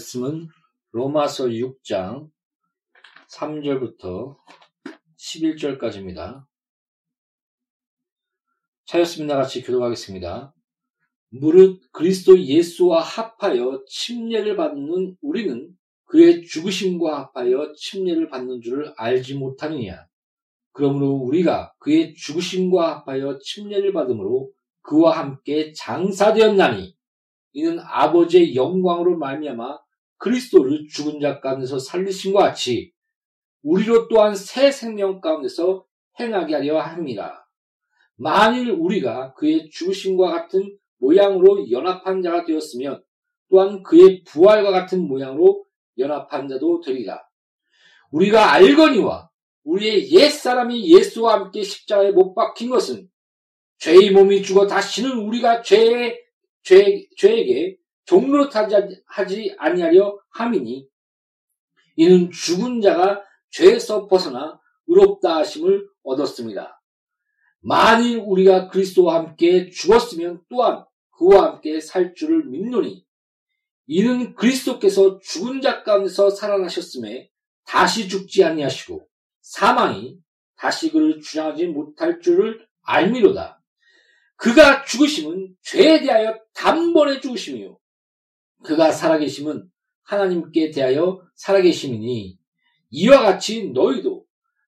말씀은 로마서 6장 3절부터 11절까지입니다. 차였습니다. 같이 교도하겠습니다. 무릇 그리스도 예수와 합하여 침례를 받는 우리는 그의 죽으심과 합하여 침례를 받는 줄을 알지 못하느냐. 그러므로 우리가 그의 죽으심과 합하여 침례를 받음으로 그와 함께 장사되었나니 이는 아버지의 영광으로 말미암아 그리스도를 죽은 자 가운데서 살리신 것 같이 우리로 또한 새 생명 가운데서 행하게 하려 합니다. 만일 우리가 그의 죽으심과 같은 모양으로 연합한 자가 되었으면 또한 그의 부활과 같은 모양으로 연합한 자도 되리라. 우리가 알거니와 우리의 옛사람이 예수와 함께 십자가에 못 박힌 것은 죄의 몸이 죽어 다시는 우리가 죄의, 죄, 죄에게 종로 타지 아니하려 함이니 이는 죽은 자가 죄에서 벗어나 의롭다 하심을 얻었습니다. 만일 우리가 그리스도와 함께 죽었으면 또한 그와 함께 살 줄을 믿노니 이는 그리스도께서 죽은 자 가운데서 살아나셨음에 다시 죽지 아니하시고 사망이 다시 그를 주장하지 못할 줄을 알미로다. 그가 죽으심은 죄에 대하여 단번에 죽으심이요. 그가 살아계심은 하나님께 대하여 살아계심이니 이와 같이 너희도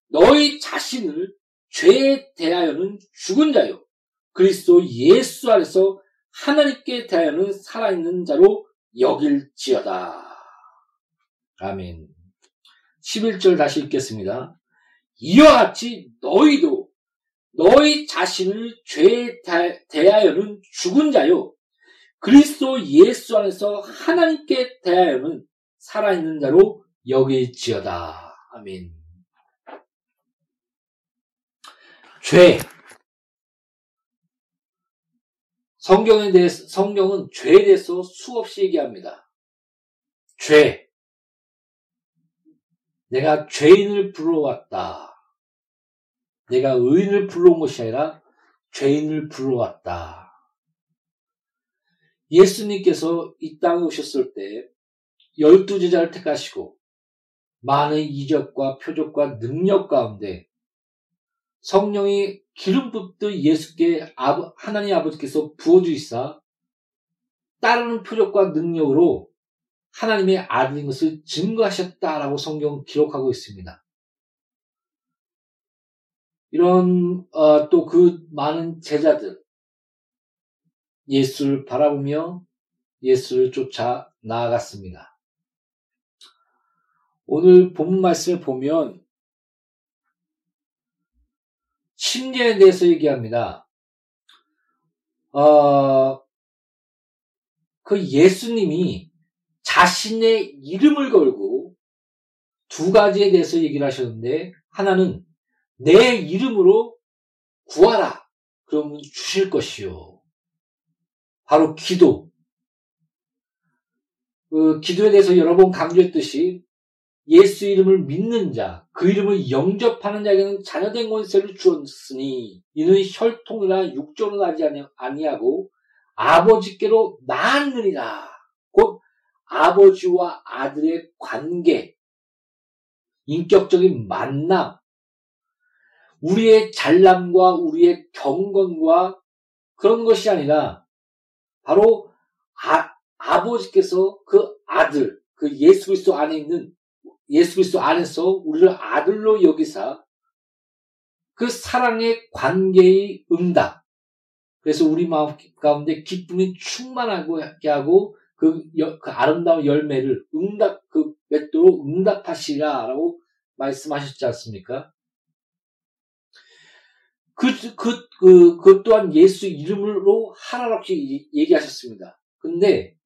너희 자신을 죄에 대하여는 죽은 자요. 그리스도 예수 안에서 하나님께 대하여는 살아있는 자로 여길지어다. 아멘. 11절 다시 읽겠습니다. 이와 같이 너희도 너희 자신을 죄에 대하여는 죽은 자요. 그리스도 예수 안에서 하나님께 대하여는 살아있는 자로 여길지어다. 아멘. 죄. 성경에 대해서, 성경은 죄에 대해서 수없이 얘기합니다. 죄. 내가 죄인을 불러왔다. 내가 의인을 불러온 것이 아니라 죄인을 불러왔다. 예수님께서 이 땅에 오셨을 때 열두 제자를 택하시고 많은 이적과 표적과 능력 가운데 성령이 기름 붓듯 예수께 하나님 아버지께서 부어주시사 따르는 표적과 능력으로 하나님의 아들인 것을 증거하셨다라고 성경은 기록하고 있습니다. 이런 어, 또 그 많은 제자들 예수를 바라보며 예수를 쫓아 나아갔습니다. 오늘 본 말씀을 보면 침례에 대해서 얘기합니다. 어, 그 예수님이 자신의 이름을 걸고 두 가지에 대해서 얘기를 하셨는데 하나는 내 이름으로 구하라. 그러면 주실 것이요. 바로 기도. 그 기도에 대해서 여러 번 강조했듯이 예수 이름을 믿는 자, 그 이름을 영접하는 자에게는 자녀된 권세를 주었으니 이는 혈통이나 육조로 나지 아니하고 아버지께로 낳았느니라. 곧 아버지와 아들의 관계, 인격적인 만남, 우리의 잘남과 우리의 경건과 그런 것이 아니라 바로 아, 아버지께서 그 아들, 그 예수 그리스도 안에 있는 예수 그리스도 안에서 우리를 아들로 여기사 그 사랑의 관계의 응답. 그래서 우리 마음 가운데 기쁨이 충만하게 하고 그, 그 아름다운 열매를 응답, 그 맺도록 응답하시라라고 말씀하셨지 않습니까? 그, 그, 그, 그 또한 예수 이름으로 하나라고 얘기하셨습니다. 근데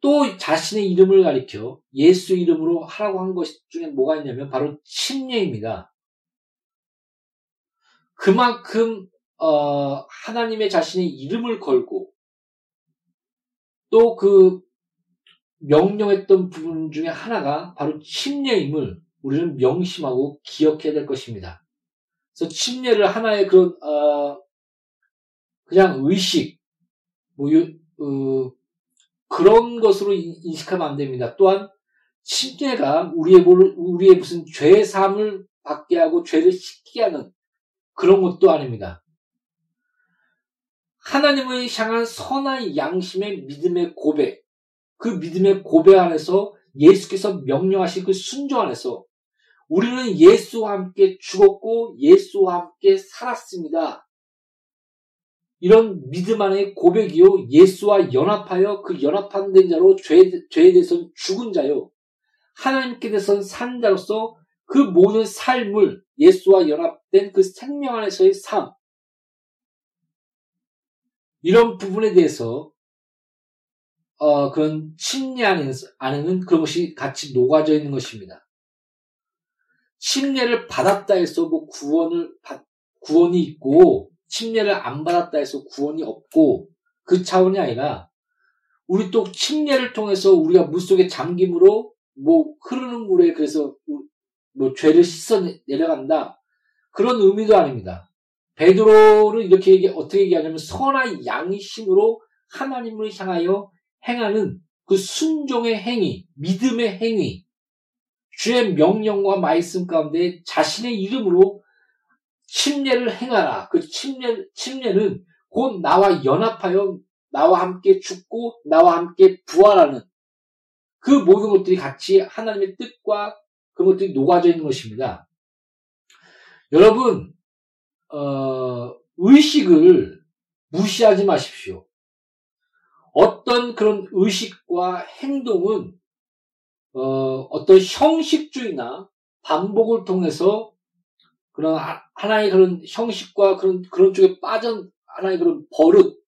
또 자신의 이름을 가리켜 예수 이름으로 하라고 한 것 중에 뭐가 있냐면 바로 침례입니다. 그만큼 어, 하나님의 자신의 이름을 걸고 또 그 명령했던 부분 중에 하나가 바로 침례임을 우리는 명심하고 기억해야 될 것입니다. 그래서 침례를 하나의 그런 어, 그냥 의식, 뭐 어, 그런 것으로 인식하면 안 됩니다. 또한 침례가 우리의 우리의 무슨 죄 사함을 받게 하고 죄를 씻게 하는 그런 것도 아닙니다. 하나님을 향한 선한 양심의 믿음의 고백, 그 믿음의 고백 안에서 예수께서 명령하신 그 순종 안에서 우리는 예수와 함께 죽었고 예수와 함께 살았습니다. 이런 믿음 안의 고백이요. 예수와 연합하여 그 연합한 된 자로 죄, 죄에 대해서는 죽은 자요. 하나님께 대해서는 산 자로서 그 모든 삶을 예수와 연합된 그 생명 안에서의 삶. 이런 부분에 대해서 어, 그런 침례 안에는 그런 것이 같이 녹아져 있는 것입니다. 침례를 받았다 해서 뭐 구원을 받, 구원이 있고 침례를 안 받았다 해서 구원이 없고 그 차원이 아니라 우리 또 침례를 통해서 우리가 물 속에 잠김으로 뭐 흐르는 물에 그래서 뭐 죄를 씻어 내려간다 그런 의미도 아닙니다. 베드로를 이렇게 얘기 어떻게 얘기하냐면 선한 양심으로 하나님을 향하여 행하는 그 순종의 행위, 믿음의 행위, 주의 명령과 말씀 가운데 자신의 이름으로 침례를 행하라. 그 침례, 침례는 곧 나와 연합하여 나와 함께 죽고 나와 함께 부활하는 그 모든 것들이 같이 하나님의 뜻과 그런 것들이 녹아져 있는 것입니다. 여러분, 어, 의식을 무시하지 마십시오. 어떤 그런 의식과 행동은 어, 어떤 형식주의나 반복을 통해서 그런 하나의 그런 형식과 그런 그런 쪽에 빠진 하나의 그런 버릇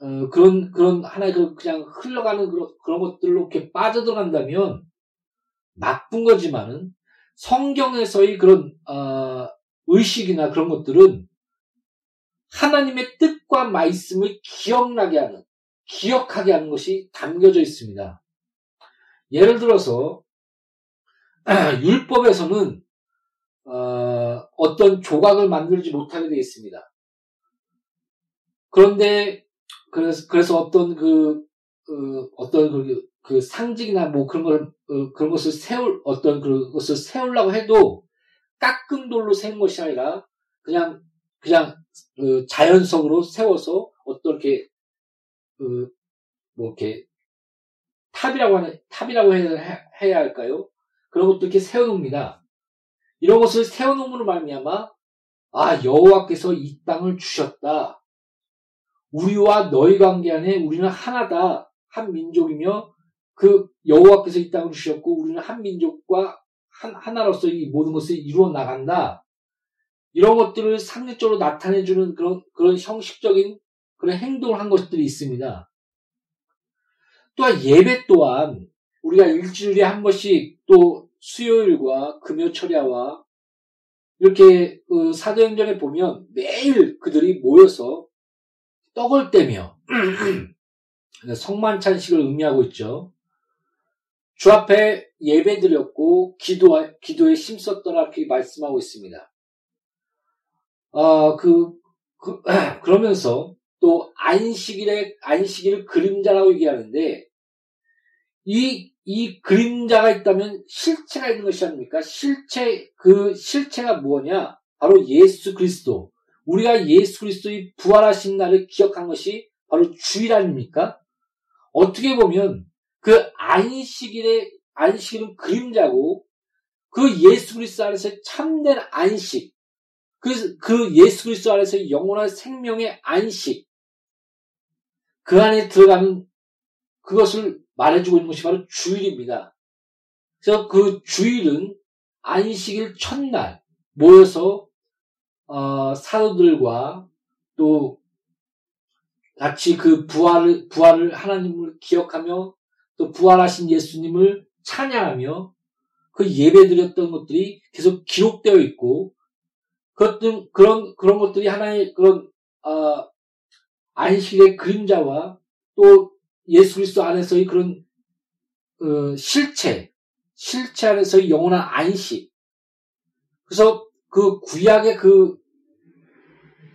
어, 그런 그런 하나의 그 그냥 흘러가는 그런 그런 것들로 이렇게 빠져들어간다면 나쁜 거지만은 성경에서의 그런 어, 의식이나 그런 것들은 하나님의 뜻과 말씀을 기억나게 하는 기억하게 하는 것이 담겨져 있습니다. 예를 들어서 율법에서는 어, 어떤 조각을 만들지 못하게 되어 있습니다. 그런데 그래서, 그래서 어떤 그, 그 어떤 그, 그, 상징이나 뭐 그런 걸 어, 그런 것을 세울 어떤 그것을 세우려고 해도 깎은 돌로 세운 것이 아니라 그냥 그냥 그 자연성으로 세워서 이렇게 그뭐 이렇게 탑이라고 하는 탑이라고 해야, 해야 할까요? 그런 것도 이렇게 세워놓습니다. 이런 것을 세워놓음으로 말미암아 아 여호와께서 이 땅을 주셨다. 우리와 너희 관계 안에 우리는 하나다. 한 민족이며 그 여호와께서 이 땅을 주셨고 우리는 한 민족과 한, 하나로서 이 모든 것을 이루어 나간다. 이런 것들을 상징적으로 나타내주는 그런, 그런 형식적인 그런 행동을 한 것들이 있습니다. 또한 예배 또한 우리가 일주일에 한 번씩 또 수요일과 금요 철야와 이렇게 그 사도행전에 보면 매일 그들이 모여서 떡을 떼며 성만찬식을 의미하고 있죠. 주 앞에 예배 드렸고 기도 기도에 힘썼더라 이렇게 말씀하고 있습니다. 어, 그, 그 그 러면서 또 안식일에 안식일을 그림자라고 얘기하는데 이, 이 그림자가 있다면 실체가 있는 것이 아닙니까? 실체, 그 실체가 뭐냐? 바로 예수 그리스도. 우리가 예수 그리스도의 부활하신 날을 기억한 것이 바로 주일 아닙니까? 어떻게 보면 그 안식일의, 안식일은 그림자고 그 예수 그리스도 안에서 참된 안식, 그, 그 예수 그리스도 안에서 영원한 생명의 안식, 그 안에 들어가는 그것을 말해주고 있는 것이 바로 주일입니다. 그래서 그 주일은 안식일 첫날 모여서 어, 사도들과 또 같이 그 부활을 부활을 하나님을 기억하며 또 부활하신 예수님을 찬양하며 그 예배드렸던 것들이 계속 기록되어 있고 그런 그런 그런 것들이 하나의 그런 어, 안식의 그림자와 또 예수 그리스도 안에서의 그런 어, 실체, 실체 안에서의 영원한 안식. 그래서 그 구약의 그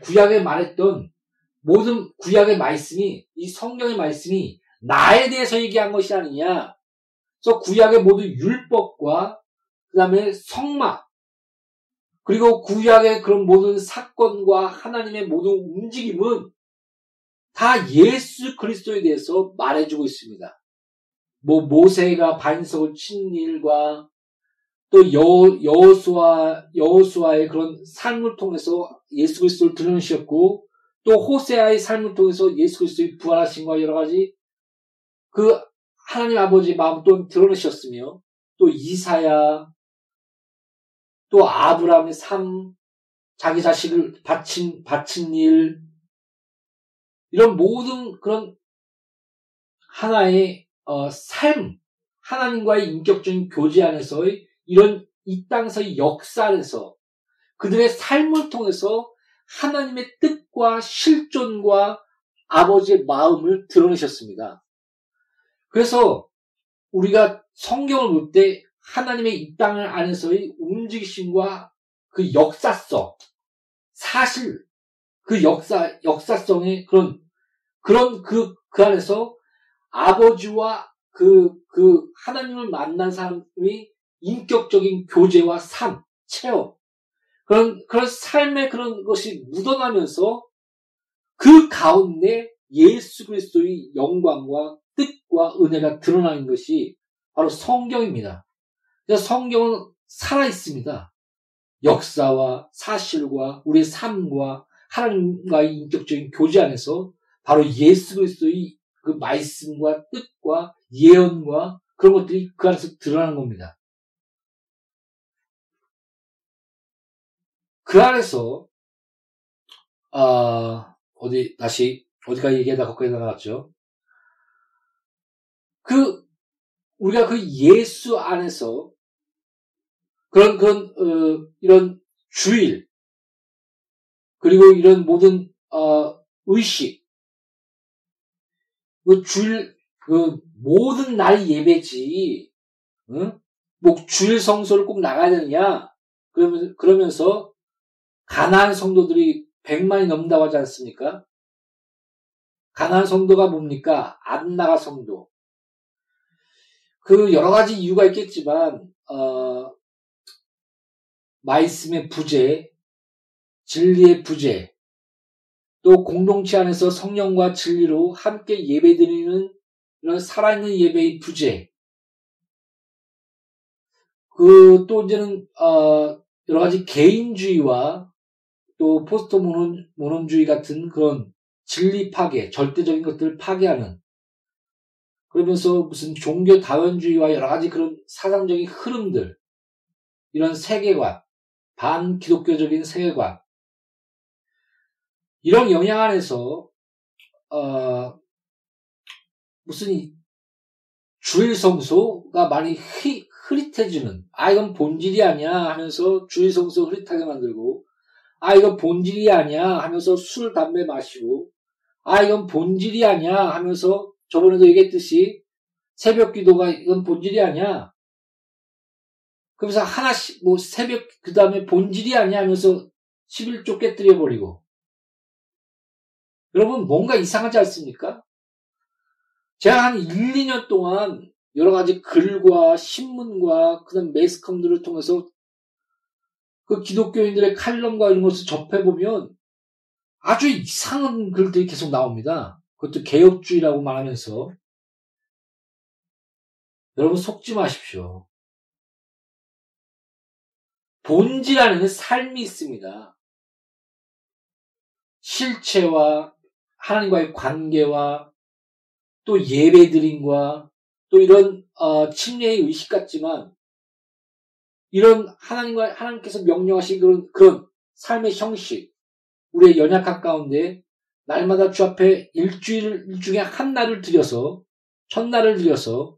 구약에 말했던 모든 구약의 말씀이 이 성경의 말씀이 나에 대해서 얘기한 것이 아니냐. 그래서 구약의 모든 율법과 그 다음에 성막 그리고 구약의 그런 모든 사건과 하나님의 모든 움직임은 다 예수 그리스도에 대해서 말해주고 있습니다. 뭐 모세가 반석을 친 일과 또 여, 여수와, 여수와의 그런 삶을 통해서 예수 그리스도를 드러내셨고, 또 호세아의 삶을 통해서 예수 그리스도의 부활하신과 여러 가지 그 하나님 아버지의 마음 또 드러내셨으며, 또 이사야, 또 아브라함의 삶, 자기 자식을 바친, 바친 일, 이런 모든 그런 하나의 어, 삶, 하나님과의 인격적인 교제 안에서의 이런 이 땅에서의 역사 안에서 그들의 삶을 통해서 하나님의 뜻과 실존과 아버지의 마음을 드러내셨습니다. 그래서 우리가 성경을 볼 때 하나님의 이 땅을 안에서의 움직이심과 그 역사성, 사실, 그 역사, 역사성의 그런, 그런 그, 그 안에서 아버지와 그, 그 하나님을 만난 사람이 인격적인 교제와 삶, 체험, 그런, 그런 삶의 그런 것이 묻어나면서 그 가운데 예수 그리스도의 영광과 뜻과 은혜가 드러나는 것이 바로 성경입니다. 그래서 성경은 살아있습니다. 역사와 사실과 우리의 삶과 하나님과의 인격적인 교제 안에서 바로 예수 그리스도의 그 말씀과 뜻과 예언과 그런 것들이 그 안에서 드러나는 겁니다. 그 안에서 아 어디 다시 어디까지 얘기하다 거기까지 나갔죠. 그 우리가 그 예수 안에서 그런 그런 어, 이런 주일 그리고 이런 모든 어, 의식 그 주일 그 모든 날 예배지 응? 뭐 주일 성소를 꼭 나가야 되느냐 그러면서 그러면서 가나안 성도들이 100만이 넘는다고 하지 않습니까? 가나안 성도가 뭡니까? 안나가 성도. 그 여러 가지 이유가 있겠지만 어, 말씀의 부재, 진리의 부재, 또 공동체 안에서 성령과 진리로 함께 예배드리는 이런 살아있는 예배의 부재, 그 또 이제는 어, 여러 가지 개인주의와 또 포스트 모논, 모논주의 같은 그런 진리 파괴, 절대적인 것들을 파괴하는. 그러면서 무슨 종교 다원주의와 여러 가지 그런 사상적인 흐름들, 이런 세계관, 반기독교적인 세계관, 이런 영향 안에서 어, 무슨 주일 성소가 많이 흐, 흐릿해지는 아 이건 본질이 아니야 하면서 주일 성소 흐릿하게 만들고 아 이건 본질이 아니야 하면서 술 담배 마시고 아 이건 본질이 아니야 하면서 저번에도 얘기했듯이 새벽 기도가 이건 본질이 아니야. 그러면서 하나씩 뭐 새벽 그 다음에 본질이 아니야 하면서 11조 깨뜨려 버리고 여러분 뭔가 이상하지 않습니까? 제가 한 1, 2년 동안 여러 가지 글과 신문과 그다음 매스컴들을 통해서 그 기독교인들의 칼럼과 이런 것을 접해보면 아주 이상한 글들이 계속 나옵니다. 그것도 개혁주의라고 말하면서 여러분 속지 마십시오. 본질 안에는 삶이 있습니다. 실체와 하나님과의 관계와 또 예배 드림과 또 이런 어, 침례의 의식 같지만 이런 하나님과 하나님께서 명령하신 그런 그런 삶의 형식 우리의 연약한 가운데 날마다 주 앞에 일주일 중에 한 날을 들여서 첫날을 들여서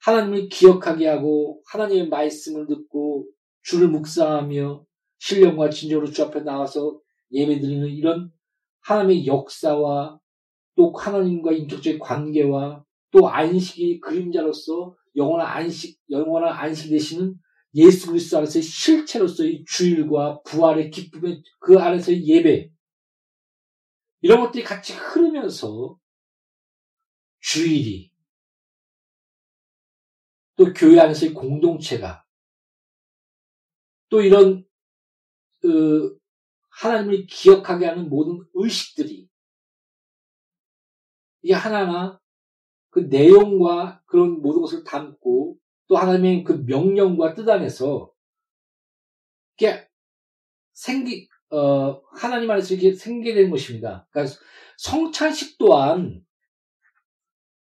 하나님을 기억하게 하고 하나님의 말씀을 듣고 주를 묵상하며 신령과 진정으로 주 앞에 나와서 예배드리는 이런 하나님의 역사와 또 하나님과 인격적인 관계와 또 안식이 그림자로서 영원한 안식, 영원한 안식 되시는 예수 그리스도 안에서의 실체로서의 주일과 부활의 기쁨의 그 안에서의 예배. 이런 것들이 같이 흐르면서 주일이 또 교회 안에서의 공동체가 또 이런 그 하나님을 기억하게 하는 모든 의식들이 이게 하나하나 그 내용과 그런 모든 것을 담고 또 하나님의 그 명령과 뜻 안에서 이게 생기 어 하나님 안에서 이렇게 생기게 된 것입니다. 그러니까 성찬식 또한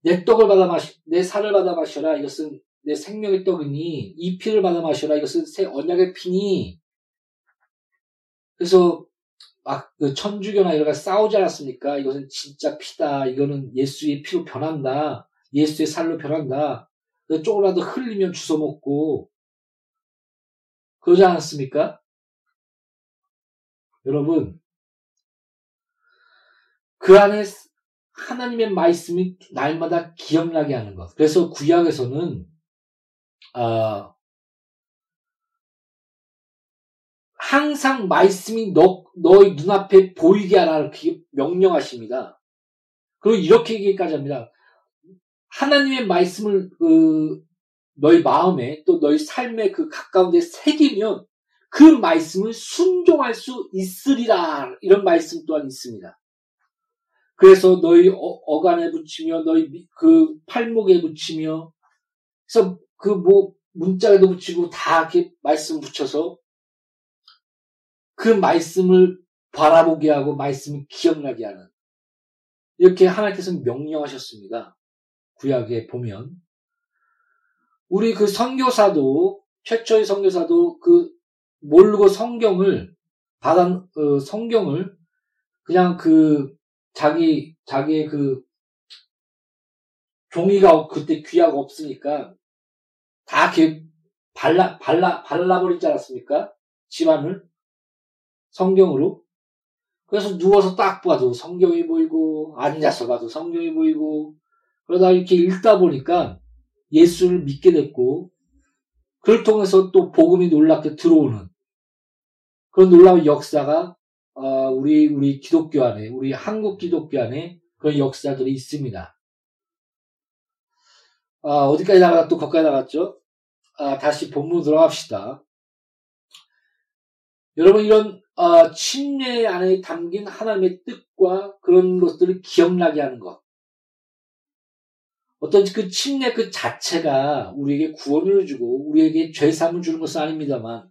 내 떡을 받아 마시 내 살을 받아 마셔라 이것은 내 생명의 떡이니 이 피를 받아 마셔라 이것은 새 언약의 피니 그래서 막 그 천주교나 이런 거 싸우지 않았습니까? 이것은 진짜 피다. 이거는 예수의 피로 변한다. 예수의 살로 변한다. 조금이라도 흘리면 주워 먹고 그러지 않았습니까? 여러분 그 안에 하나님의 말씀이 날마다 기억나게 하는 것. 그래서 구약에서는 아, 항상 말씀이 너, 너의 눈앞에 보이게 하라 이렇게 명령하십니다. 그리고 이렇게 얘기까지 합니다. 하나님의 말씀을 그 너희 마음에 또 너희 삶에 그 가까운 데 새기면 그 말씀을 순종할 수 있으리라 이런 말씀 또한 있습니다. 그래서 너희 어, 간에 붙이며 너희 그 팔목에 붙이며 그래서 그 뭐 문짝에도 붙이고 다 이렇게 말씀 붙여서 그 말씀을 바라보게 하고 말씀을 기억나게 하는 이렇게 하나님께서 명령하셨습니다. 구약에 보면 우리 그 선교사도 최초의 선교사도 그 모르고 성경을 받아 어, 성경을 그냥 그 자기 자기의 그 종이가 그때 귀하가 없으니까 다 이렇게 발라 발라 발라버린 줄 알았습니까? 집안을 성경으로. 그래서 누워서 딱 봐도 성경이 보이고, 앉아서 봐도 성경이 보이고, 그러다 이렇게 읽다 보니까 예수를 믿게 됐고, 그걸 통해서 또 복음이 놀랍게 들어오는 그런 놀라운 역사가 어, 우리 우리 기독교 안에 우리 한국 기독교 안에 그런 역사들이 있습니다. 아, 어디까지 나가 또 거기까지 나갔죠? 아, 다시 본문 들어갑시다. 여러분 이런 어, 침례 안에 담긴 하나님의 뜻과 그런 것들을 기억나게 하는 것. 어떤 그 침례 그 자체가 우리에게 구원을 주고 우리에게 죄삼을 주는 것은 아닙니다만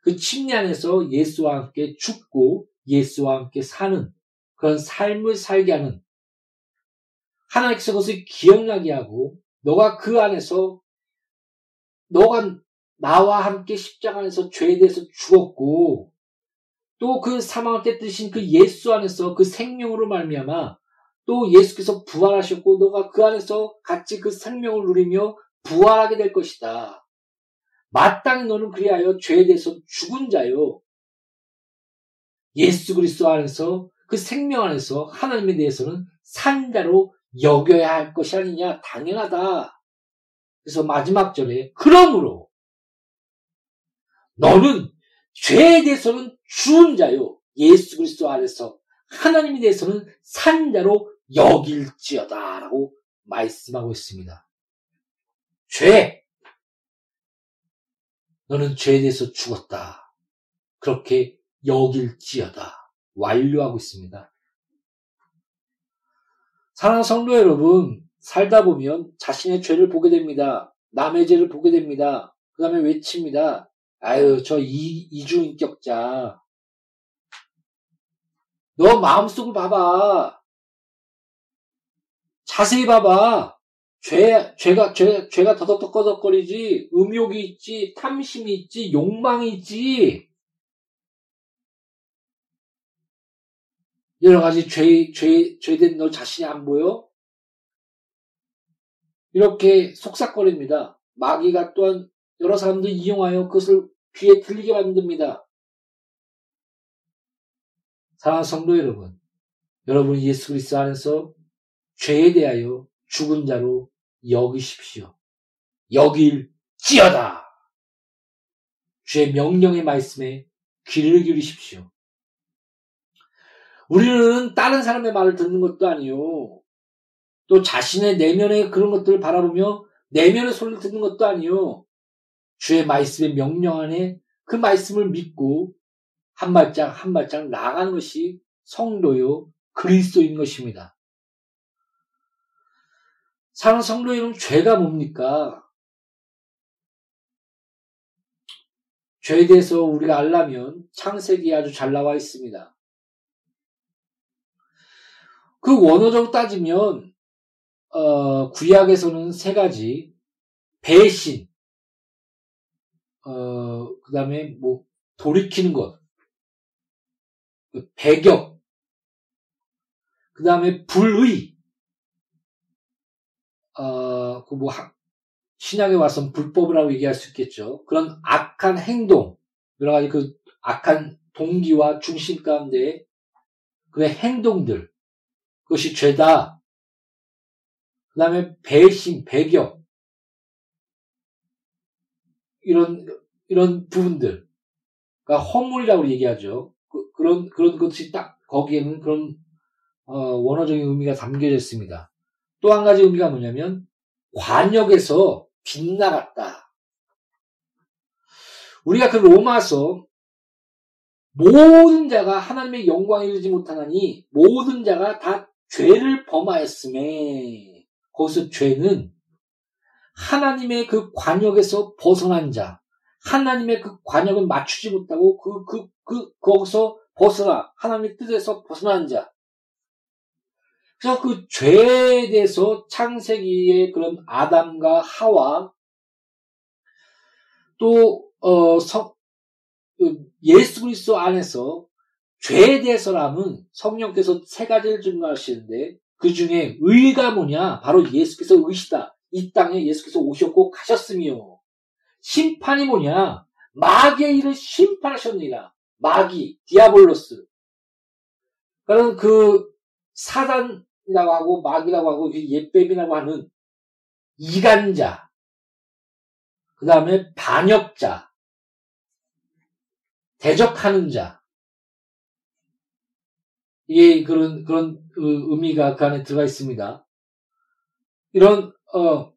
그 침례 안에서 예수와 함께 죽고 예수와 함께 사는 그런 삶을 살게 하는 하나님께서 그것을 기억나게 하고 너가 그 안에서 너가 나와 함께 십자가 안에서 죄에 대해서 죽었고 또 그 사망을 깨뜨리신 그 예수 안에서 그 생명으로 말미암아 또 예수께서 부활하셨고 너가 그 안에서 같이 그 생명을 누리며 부활하게 될 것이다. 마땅히 너는 그리하여 죄에 대해서 죽은 자요. 예수 그리스도 안에서 그 생명 안에서 하나님에 대해서는 산자로 여겨야 할 것이 아니냐 당연하다. 그래서 마지막 절에 그러므로 너는 죄에 대해서는 죽은 자요. 예수 그리스도 안에서 하나님에 대해서는 산 자로 여길지어다. 라고 말씀하고 있습니다. 죄! 너는 죄에 대해서 죽었다. 그렇게 여길지어다. 완료하고 있습니다. 사랑하는 성도 여러분, 살다 보면 자신의 죄를 보게 됩니다. 남의 죄를 보게 됩니다. 그 다음에 외칩니다. 아유, 저 이, 이중인격자. 너 마음속을 봐봐. 자세히 봐봐. 죄, 죄가, 죄, 죄가 더덕더덕거리지, 음욕이 있지, 탐심이 있지, 욕망이 있지. 여러 가지 죄, 죄, 죄된 너 자신이 안 보여? 이렇게 속삭거립니다. 마귀가 또한 여러 사람들 이용하여 그것을 귀에 들리게 만듭니다. 사랑하는 성도 여러분, 여러분 예수 그리스도 안에서 죄에 대하여 죽은 자로 여기십시오. 여길지어다. 주의 명령의 말씀에 귀를 기울이십시오. 우리는 다른 사람의 말을 듣는 것도 아니요. 또 자신의 내면의 그런 것들을 바라보며 내면의 소리를 듣는 것도 아니요. 주의 말씀의 명령 안에 그 말씀을 믿고 한 발짝 한 발짝 나가는 것이 성도요 그리스도인 것입니다. 사랑 성도 여러분 죄가 뭡니까? 죄에 대해서 우리가 알려면 창세기 아주 잘 나와 있습니다. 그 원어적으로 따지면 어, 구약에서는 세 가지 배신, 어, 그 다음에 뭐 돌이키는 것, 그 배격, 그 다음에 불의, 어, 그 뭐 신약에 와서 불법이라고 얘기할 수 있겠죠. 그런 악한 행동, 여러 가지 그 악한 동기와 중심 가운데 그의 행동들, 그것이 죄다. 그 다음에 배신, 배격, 이런, 이런 부분들. 그러니까 허물이라고 얘기하죠. 그, 런 그런 것이 딱, 거기에는 그런, 어, 원어적인 의미가 담겨져 있습니다. 또 한 가지 의미가 뭐냐면, 관역에서 빗나갔다. 우리가 그 로마서 모든 자가 하나님의 영광에 이르지 못하나니 모든 자가 다 죄를 범하였음에 거기서 죄는 하나님의 그 관역에서 벗어난 자, 하나님의 그 관역을 맞추지 못하고 그, 그, 그, 거기서 벗어나, 하나님의 뜻에서 벗어난 자. 그래서 그 죄에 대해서 창세기의 그런 아담과 하와 또, 어, 성, 그 예수 그리스도 안에서 죄에 대해서라면 성령께서 세 가지를 증거하시는데 그 중에 의가 뭐냐? 바로 예수께서 의시다. 이 땅에 예수께서 오셨고 가셨으며 심판이 뭐냐? 마귀의 일을 심판하셨느니라. 마귀, 디아볼로스. 그러니까 그 사단이라고 하고 마귀라고 하고 예뱀이라고 하는 이간자, 그 다음에 반역자, 대적하는 자, 이게 그런, 그런 의미가 그 안에 들어가 있습니다. 이런, 어,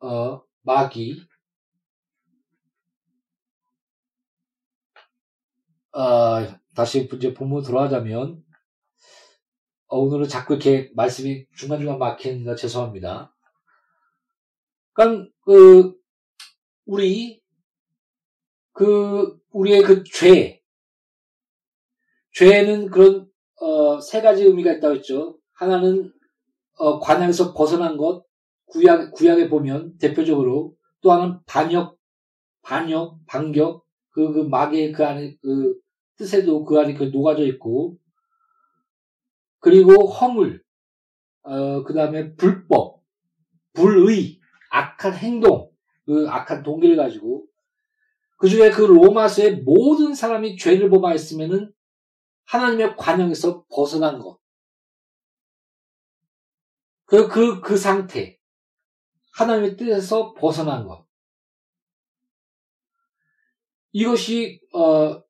어, 마귀, 어, 다시 이제 본문 들어가자면, 어, 오늘은 자꾸 이렇게 말씀이 중간중간 막히니까 죄송합니다. 그러니까, 그, 우리, 그, 우리의 그 죄, 죄는 그런 어, 세 가지 의미가 있다고 했죠. 하나는 어, 관양에서 벗어난 것, 구약 구약에 보면 대표적으로 또 하나는 반역, 반역, 반격, 그, 그 마귀의 그 안에 그 뜻에도 그 안에 그 녹아져 있고, 그리고 허물, 어, 그 다음에 불법, 불의, 악한 행동, 그 악한 동기를 가지고, 그 중에 그 로마서의 모든 사람이 죄를 범하였으면은 하나님의 관영에서 벗어난 것. 그, 그, 그 상태. 하나님의 뜻에서 벗어난 것. 이것이, 어,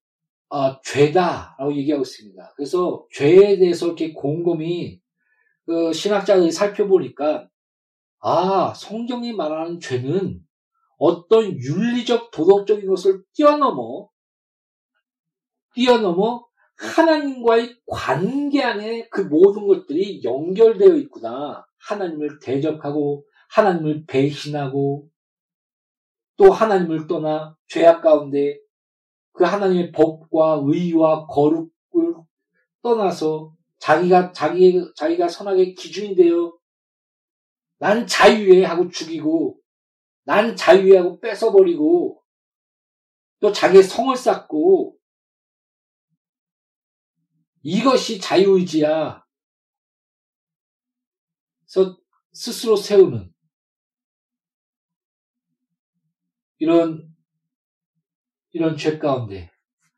어, 죄다라고 얘기하고 있습니다. 그래서 죄에 대해서 이렇게 곰곰이 그 신학자들이 살펴보니까 아 성경이 말하는 죄는 어떤 윤리적 도덕적인 것을 뛰어넘어 뛰어넘어 하나님과의 관계 안에 그 모든 것들이 연결되어 있구나. 하나님을 대적하고 하나님을 배신하고 또 하나님을 떠나 죄악 가운데 그 하나님의 법과 의와 거룩을 떠나서 자기가 자기 자기가 선하게 기준이 되어 난 자유해 하고 죽이고 난 자유해 하고 뺏어버리고 또 자기의 성을 쌓고 이것이 자유의지야. 스스로 세우는 이런 이런 죄 가운데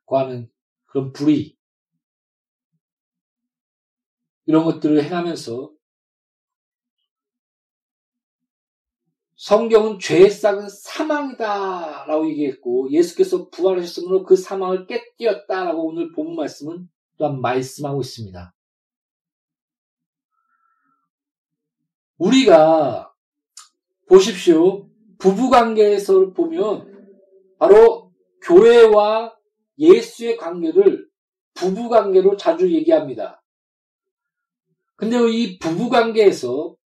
과는 그런 불의 이런 것들을 행하면서 성경은 죄의 싹은 사망이다라고 얘기했고 예수께서 부활하셨으므로 그 사망을 깨뜨렸다라고 오늘 본 말씀은 또한 말씀하고 있습니다. 우리가 보십시오. 부부 관계에서 보면 바로 교회와 예수의 관계를 부부 관계로 자주 얘기합니다. 근데 이 부부 관계에서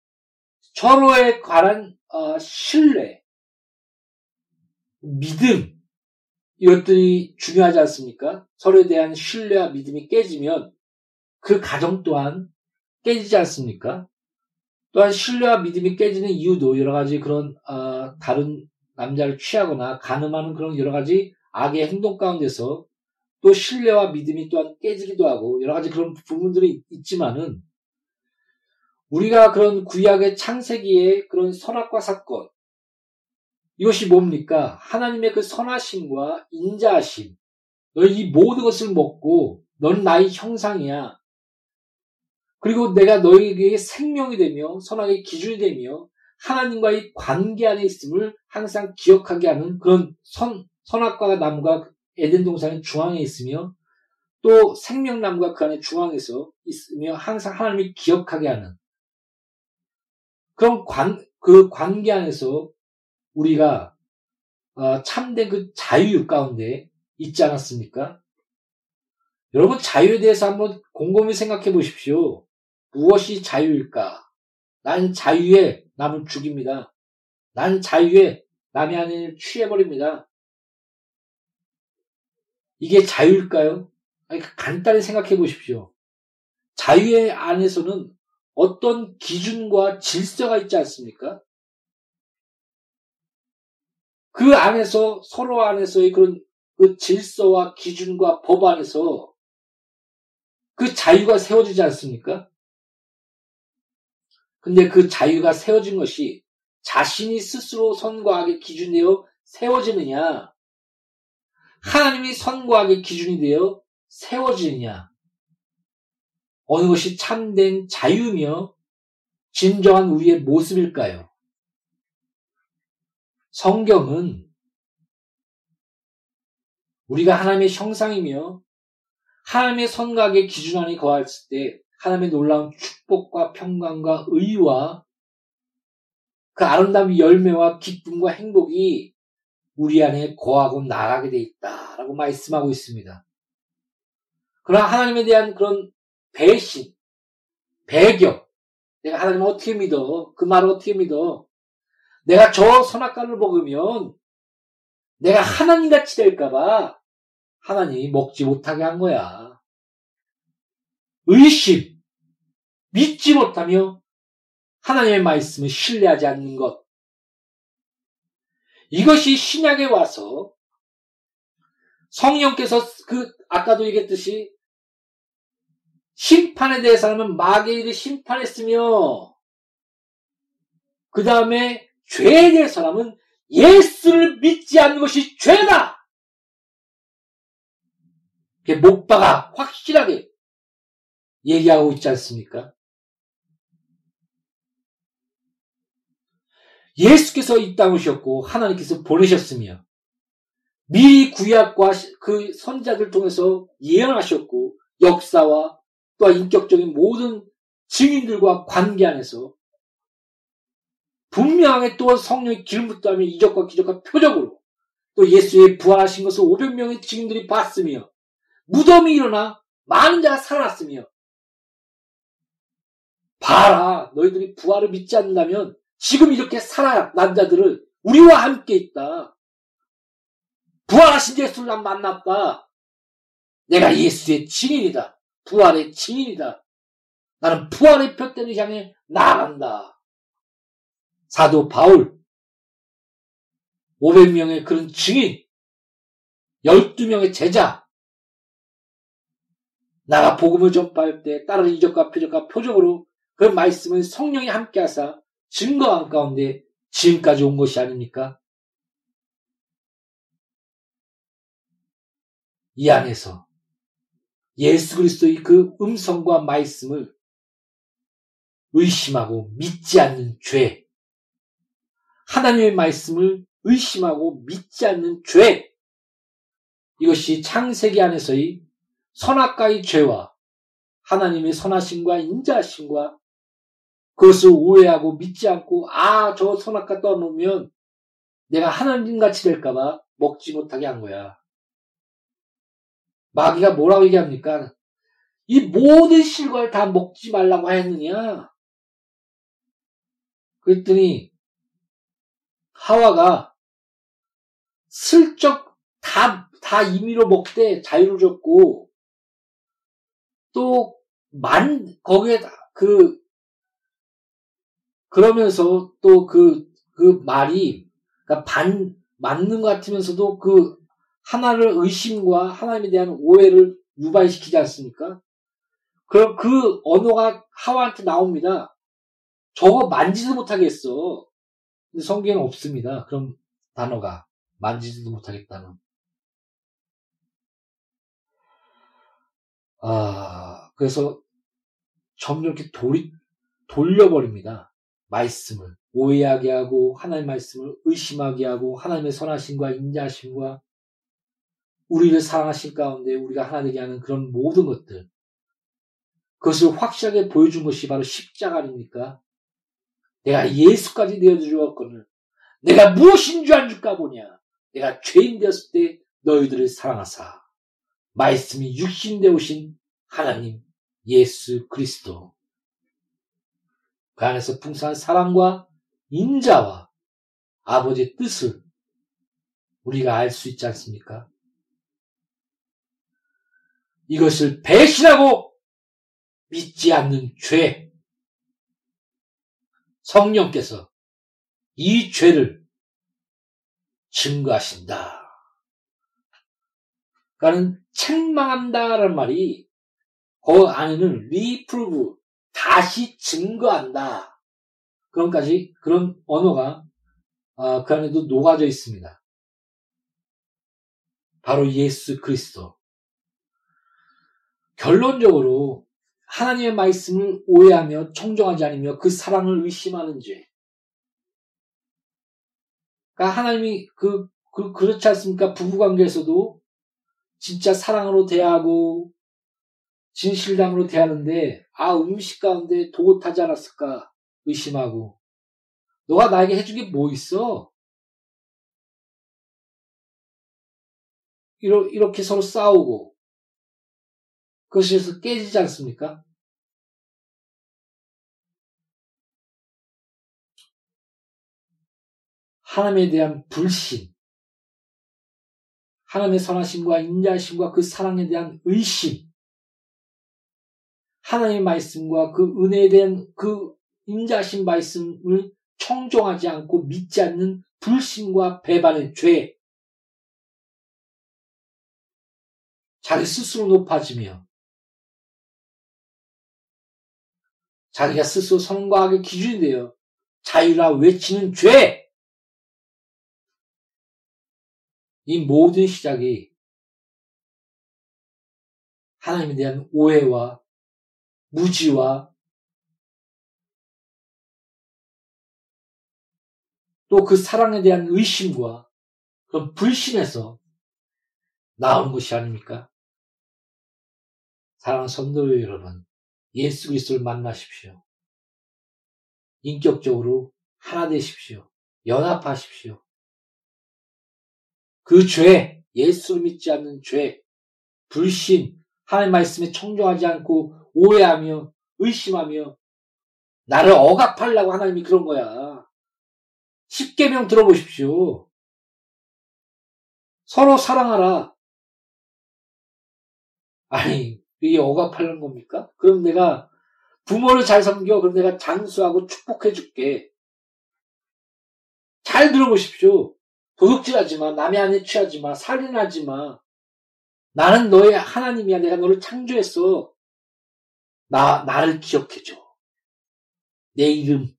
서로에 관한 어, 신뢰, 믿음 이것들이 중요하지 않습니까? 서로에 대한 신뢰와 믿음이 깨지면 그 가정 또한 깨지지 않습니까? 또한 신뢰와 믿음이 깨지는 이유도 여러 가지 그런 어, 다른 남자를 취하거나 가늠하는 그런 여러 가지 악의 행동 가운데서 또 신뢰와 믿음이 또한 깨지기도 하고 여러 가지 그런 부분들이 있지만은 우리가 그런 구약의 창세기의 그런 선악과 사건 이것이 뭡니까? 하나님의 그 선하심과 인자하심. 너희 이 모든 것을 먹고 넌 나의 형상이야. 그리고 내가 너희에게 생명이 되며 선악의 기준이 되며 하나님과의 관계 안에 있음을 항상 기억하게 하는 그런 선, 선악과 나무가 에덴 동산의 중앙에 있으며 또 생명나무가 그 안에 중앙에서 있으며 항상 하나님이 기억하게 하는 그런 관, 그 관계 안에서 우리가 어, 참된 그 자유 가운데 있지 않았습니까? 여러분 자유에 대해서 한번 곰곰이 생각해 보십시오. 무엇이 자유일까? 난 자유에 남을 죽입니다. 난 자유에 남의 아내를 취해버립니다. 이게 자유일까요? 아니, 간단히 생각해 보십시오. 자유의 안에서는 어떤 기준과 질서가 있지 않습니까? 그 안에서 서로 안에서의 그런 그 질서와 기준과 법 안에서 그 자유가 세워지지 않습니까? 근데 그 자유가 세워진 것이 자신이 스스로 선과 악의 기준이 되어 세워지느냐, 하나님이 선과 악의 기준이 되어 세워지느냐, 어느 것이 참된 자유며 진정한 우리의 모습일까요? 성경은 우리가 하나님의 형상이며 하나님의 선각의 기준 안에 거했을 때 하나님의 놀라운 축복과 평강과 의와 그 아름다운 열매와 기쁨과 행복이 우리 안에 거하고 나가게 돼 있다라고 말씀하고 있습니다. 그러나 하나님에 대한 그런 배신, 배격, 내가 하나님을 어떻게 믿어? 그 말을 어떻게 믿어? 내가 저 선악과를 먹으면 내가 하나님같이 될까봐 하나님이 먹지 못하게 한 거야. 의심, 믿지 못하며 하나님의 말씀을 신뢰하지 않는 것. 이것이 신약에 와서 성령께서 그 아까도 얘기했듯이 심판에 대해서는 일을 심판했으며 그 다음에 죄에 대해서는 예수를 믿지 않는 것이 죄다. 못 박아 확실하게 얘기하고 있지 않습니까? 예수께서 이땅 오셨고 하나님께서 보내셨으며 미리 구약과 그 선자들 통해서 예언하셨고 역사와 또 인격적인 모든 증인들과 관계 안에서 분명하게 또 성령의 기름 붓다며 이적과 기적과 표적으로 또 예수의 부활하신 것을 500명의 증인들이 봤으며 무덤이 일어나 많은 자가 살아났으며 봐라 너희들이 부활을 믿지 않는다면 지금 이렇게 살아난 자들을 우리와 함께 있다. 부활하신 예수를 난 만났다. 내가 예수의 증인이다. 부활의 증인이다. 나는 부활의 벽대를 향해 나아간다. 사도 바울 500명의 그런 증인 12명의 제자 나가 복음을 전파할 때 다른 이적과 표적과 표적으로 그 말씀을 성령이 함께하사 증거한 가운데 지금까지 온 것이 아닙니까? 이 안에서 예수 그리스도의 그 음성과 말씀을 의심하고 믿지 않는 죄, 하나님의 말씀을 의심하고 믿지 않는 죄, 이것이 창세기 안에서의 선악과의 죄와 하나님의 선하심과 인자하심과 그것을 오해하고 믿지 않고 아 저 선악과 떠놓으면 내가 하나님같이 될까봐 먹지 못하게 한 거야. 마귀가 뭐라고 얘기합니까? 이 모든 실과를 다 먹지 말라고 했느냐? 그랬더니 하와가 슬쩍 다, 다 임의로 먹되 자유를 줬고 또 만, 거기에 그, 그러면서 또 그, 그 말이, 그러니까 반, 맞는 것 같으면서도 그 하나를 의심과 하나님에 대한 오해를 유발시키지 않습니까? 그럼 그 언어가 하와한테 나옵니다. 저거 만지도 못하겠어. 근데 성경에는 없습니다. 그런 단어가. 만지지도 못하겠다는. 아, 그래서 점점 이렇게 돌이, 돌려버립니다. 말씀을. 오해하게 하고, 하나님의 말씀을 의심하게 하고, 하나님의 선하심과 인자하심과 우리를 사랑하신 가운데 우리가 하나 되게 하는 그런 모든 것들. 그것을 확실하게 보여준 것이 바로 십자가 아닙니까? 내가 예수까지 되어주었거늘 내가 무엇인 줄 알줄까 보냐? 내가 죄인 되었을 때 너희들을 사랑하사. 말씀이 육신 되오신 하나님 예수 그리스도. 그 안에서 풍성한 사랑과 인자와 아버지의 뜻을 우리가 알 수 있지 않습니까? 이것을 배신하고 믿지 않는 죄. 성령께서 이 죄를 증거하신다. 그러니까는 책망한다라는 말이 그 안에는 reprove 다시 증거한다. 그런까지 그런 언어가 아, 그 안에도 녹아져 있습니다. 바로 예수 그리스도. 결론적으로 하나님의 말씀을 오해하며 청종하지 않으며 그 사랑을 의심하는 죄. 그러니까 하나님이 그, 그 그렇지 않습니까? 부부 관계에서도 진짜 사랑으로 대하고 진실담으로 대하는데 아 음식 가운데 도긋하지 않았을까 의심하고 너가 나에게 해준 게 뭐 있어? 이렇게 서로 싸우고 그것에서 깨지지 않습니까? 하나님에 대한 불신, 하나님의 선하심과 인자하심과 그 사랑에 대한 의심, 하나님의 말씀과 그 은혜에 대한 그 인자하신 말씀을 청종하지 않고 믿지 않는 불신과 배반의 죄, 자기 스스로 높아지며 자기가 스스로 성과학의 기준이 되어 자유라 외치는 죄! 이 모든 시작이 하나님에 대한 오해와 무지와 또 그 사랑에 대한 의심과 그런 불신에서 나온 것이 아닙니까? 사랑하는 성도 여러분, 예수 그리스도를 만나십시오. 인격적으로 하나 되십시오. 연합하십시오. 그 죄, 예수를 믿지 않는 죄, 불신, 하나님 말씀에 청정하지 않고 오해하며 의심하며 나를 억압하려고 하나님이 그런 거야. 십계명 들어보십시오. 서로 사랑하라. 아니 이게 억압하는 겁니까? 그럼 내가 부모를 잘 섬겨. 그럼 내가 장수하고 축복해 줄게. 잘 들어보십시오. 도둑질하지 마. 남의 안에 취하지 마. 살인하지 마. 나는 너의 하나님이야. 내가 너를 창조했어. 나, 나를 기억해줘. 내 이름.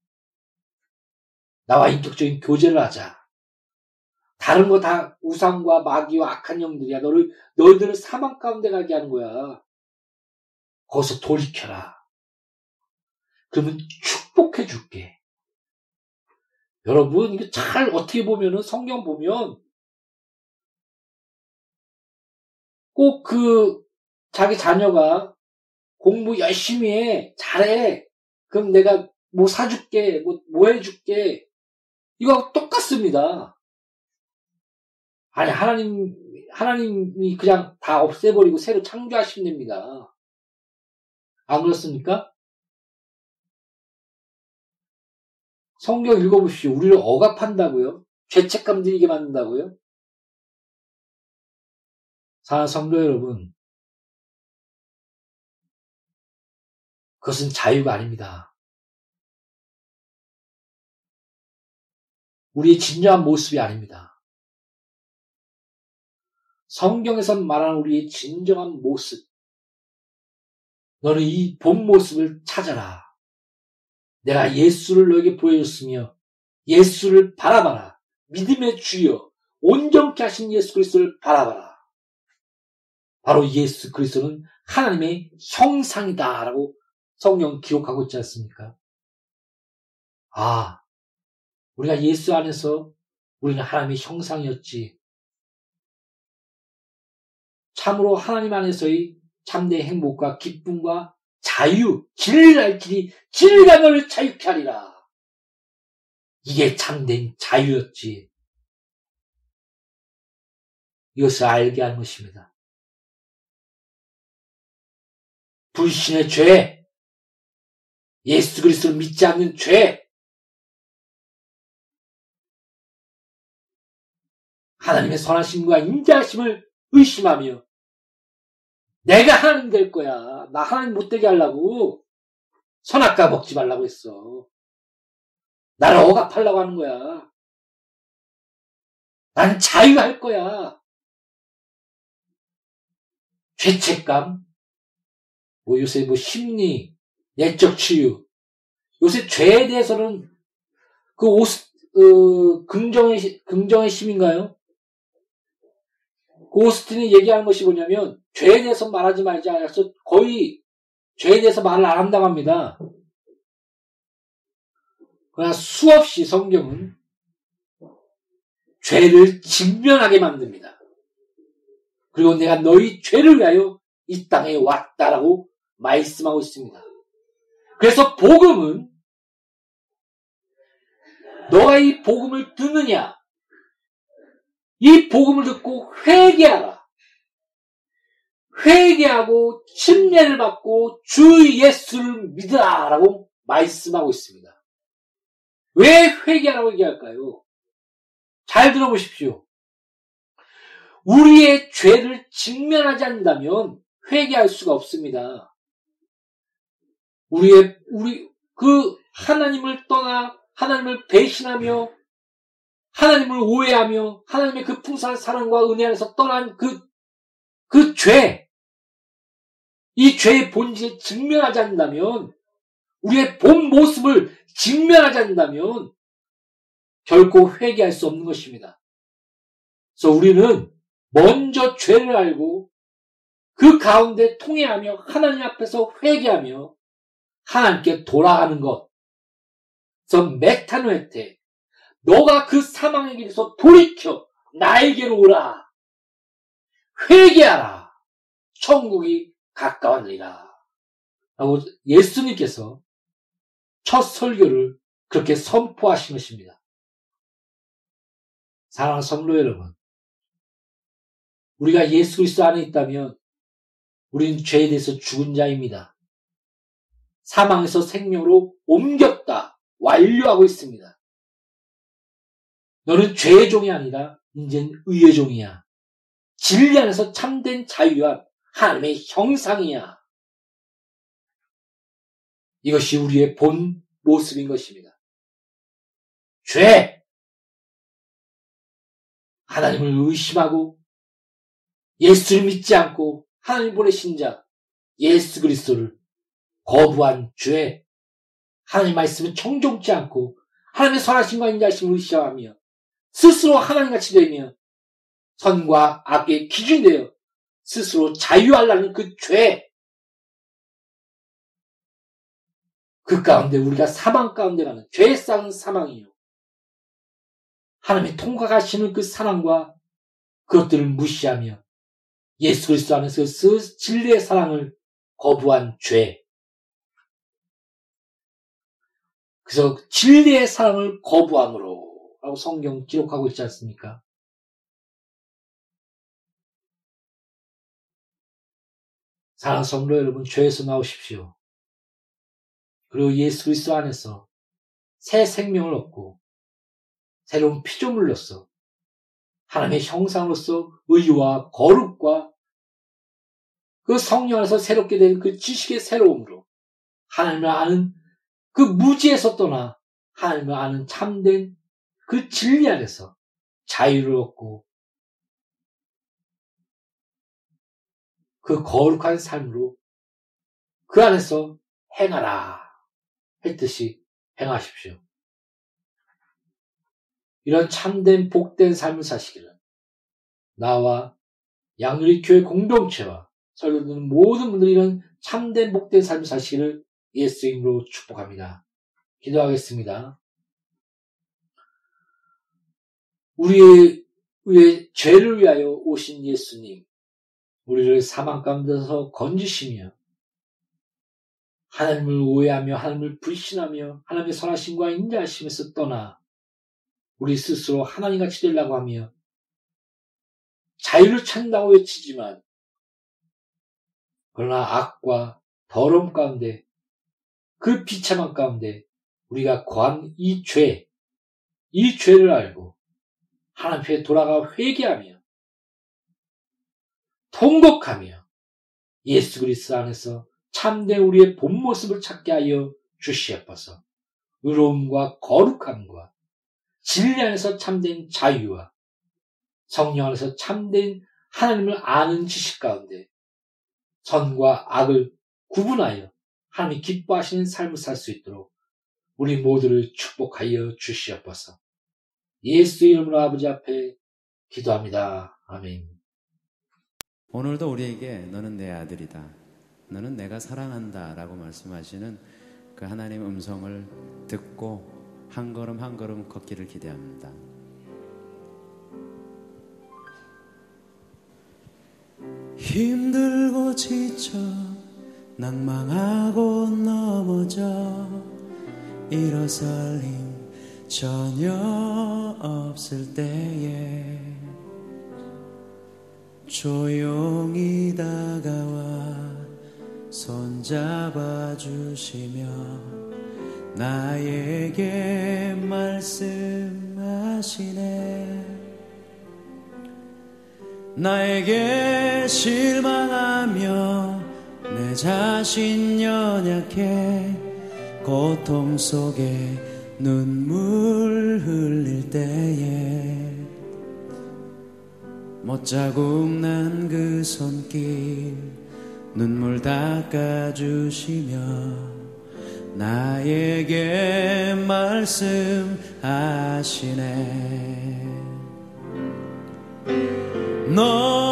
나와 인격적인 교제를 하자. 다른 거 다 우상과 마귀와 악한 영들이야. 너를, 너희들을 사망 가운데 가게 하는 거야. 거기서 돌이켜라. 그러면 축복해 줄게. 여러분, 이거 잘 어떻게 보면은 성경 보면 꼭 그 자기 자녀가 공부 열심히 해, 잘해. 그럼 내가 뭐 사줄게, 뭐, 뭐 해줄게. 이거 똑같습니다. 아니, 하나님, 하나님이 그냥 다 없애버리고 새로 창조하시면 됩니다. 안 그렇습니까? 성경 읽어보십시오. 우리를 억압한다고요? 죄책감 들게 만든다고요? 사랑 성도 여러분, 그것은 자유가 아닙니다. 우리의 진정한 모습이 아닙니다. 성경에서 말하는 우리의 진정한 모습. 너는 이 본 모습을 찾아라. 내가 예수를 너에게 보여줬으며 예수를 바라봐라. 믿음의 주여 온전케 하신 예수 그리스도를 바라봐라. 바로 예수 그리스도는 하나님의 형상이다라고 성경 기록하고 있지 않습니까? 아, 우리가 예수 안에서 우리는 하나님의 형상이었지. 참으로 하나님 안에서의 참된 행복과 기쁨과 자유, 길을 알지니 길가 너를 자유케 하리라. 이게 참된 자유였지. 이것을 알게 하는 것입니다. 불신의 죄, 예수 그리스도를 믿지 않는 죄, 하나님의 선하심과 인자하심을 의심하며 내가 하나님 될 거야. 나 하나님 못 되게 하려고 선악과 먹지 말라고 했어. 나를 억압하려고 하는 거야. 난 자유할 거야. 죄책감, 뭐 요새 뭐 심리, 내적 치유. 요새 죄에 대해서는 그 오, 어, 긍정의, 긍정의 심인가요? 고스틴이 얘기하는 것이 뭐냐면 죄에 대해서 말하지 말지 않아서 거의 죄에 대해서 말을 안 한다고 합니다. 그러나 수없이 성경은 죄를 직면하게 만듭니다. 그리고 내가 너희 죄를 위하여 이 땅에 왔다라고 말씀하고 있습니다. 그래서 복음은 너가 이 복음을 듣느냐 이 복음을 듣고 회개하라. 회개하고 침례를 받고 주 예수를 믿으라라고 말씀하고 있습니다. 왜 회개하라고 얘기할까요? 잘 들어보십시오. 우리의 죄를 직면하지 않는다면 회개할 수가 없습니다. 우리의 우리 그 하나님을 떠나 하나님을 배신하며 하나님을 오해하며 하나님의 그 풍성한 사랑과 은혜 안에서 떠난 그, 그 죄, 이 죄의 본질을 직면하지 않는다면, 우리의 본 모습을 직면하지 않는다면, 결코 회개할 수 없는 것입니다. 그래서 우리는 먼저 죄를 알고 그 가운데 통해하며 하나님 앞에서 회개하며 하나님께 돌아가는 것. 그래서 메타노에테, 너가 그 사망의 길에서 돌이켜 나에게로 오라. 회개하라. 천국이 가까웠느니라. 라고 예수님께서 첫 설교를 그렇게 선포하신 것입니다. 사랑하는 성도 여러분, 우리가 예수 그리스도 안에 있다면 우리는 죄에 대해서 죽은 자입니다. 사망에서 생명으로 옮겼다, 완료하고 있습니다. 너는 죄의 종이 아니라 이젠 의의 종이야. 진리 안에서 참된 자유와 하나님의 형상이야. 이것이 우리의 본 모습인 것입니다. 죄! 하나님을 의심하고 예수를 믿지 않고 하나님 보내신 자 예수 그리스도를 거부한 죄 하나님 말씀을 청종치 않고 하나님의 선하심과 인자심을 의심하며 스스로 하나님같이 되며 선과 악의 기준이 되어 스스로 자유하려는 그 죄. 그 가운데 우리가 사망 가운데 가는 죄에 쌓은 사망이요. 하나님의 통과하시는 그 사랑과 그것들을 무시하며 예수 그리스도 안에서 그 진리의 사랑을 거부한 죄. 그래서 진리의 사랑을 거부함으로 라고 성경 기록하고 있지 않습니까? 사랑하는 성도 여러분, 죄에서 나오십시오. 그리고 예수 그리스도 안에서 새 생명을 얻고 새로운 피조물로서 하나님의 형상으로서 의와 거룩과 그 성령 안에서 새롭게 된 그 지식의 새로움으로 하나님을 아는 그 무지에서 떠나 하나님을 아는 참된 그 진리 안에서 자유를 얻고 그 거룩한 삶으로 그 안에서 행하라 했듯이 행하십시오. 이런 참된 복된 삶을 사시기를 나와 양누리 교회 공동체와 설교 듣는 모든 분들이 이런 참된 복된 삶을 사시기를 예수 이름으로 축복합니다. 기도하겠습니다. 우리의, 우리의 죄를 위하여 오신 예수님, 우리를 사망 가운데서 건지시며 하나님을 오해하며 하나님을 불신하며 하나님의 선하심과 인자하심에서 떠나 우리 스스로 하나님같이 되려고 하며 자유를 찾는다고 외치지만 그러나 악과 더러움 가운데 그 비참한 가운데 우리가 거한 이 죄, 이 죄를 알고 하나님 앞에 돌아가 회개하며 통곡하며 예수 그리스도 안에서 참된 우리의 본 모습을 찾게 하여 주시옵소서. 의로움과 거룩함과 진리 안에서 참된 자유와 성령 안에서 참된 하나님을 아는 지식 가운데 선과 악을 구분하여 하나님이 기뻐하시는 삶을 살 수 있도록 우리 모두를 축복하여 주시옵소서. 예수 이름으로 아버지 앞에 기도합니다. 아멘. 오늘도 우리에게 너는 내 아들이다. 너는 내가 사랑한다 라고 말씀하시는 그 하나님 음성을 듣고 한 걸음 한 걸음 걷기를 기대합니다. 힘들고 지쳐 낭망하고 넘어져 일어설 힘 전혀 없을 때에 조용히 다가와 손잡아 주시며 나에게 말씀하시네. 나에게 실망하며 내 자신 연약해 고통 속에 눈물 흘릴 때에 못자국 난 그 손길 눈물 닦아주시며 나에게 말씀하시네. 너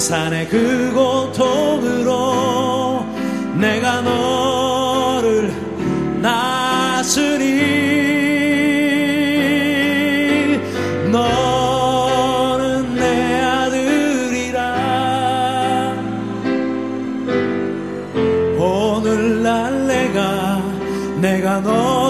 해산의 그 고통으로 내가 너를 나으리 너는 내 아들이라. 오늘날 내가 내가 너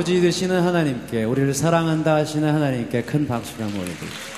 아버지 되시는 하나님께 우리를 사랑한다 하시는 하나님께 큰 박수를 한번 보내드립시다.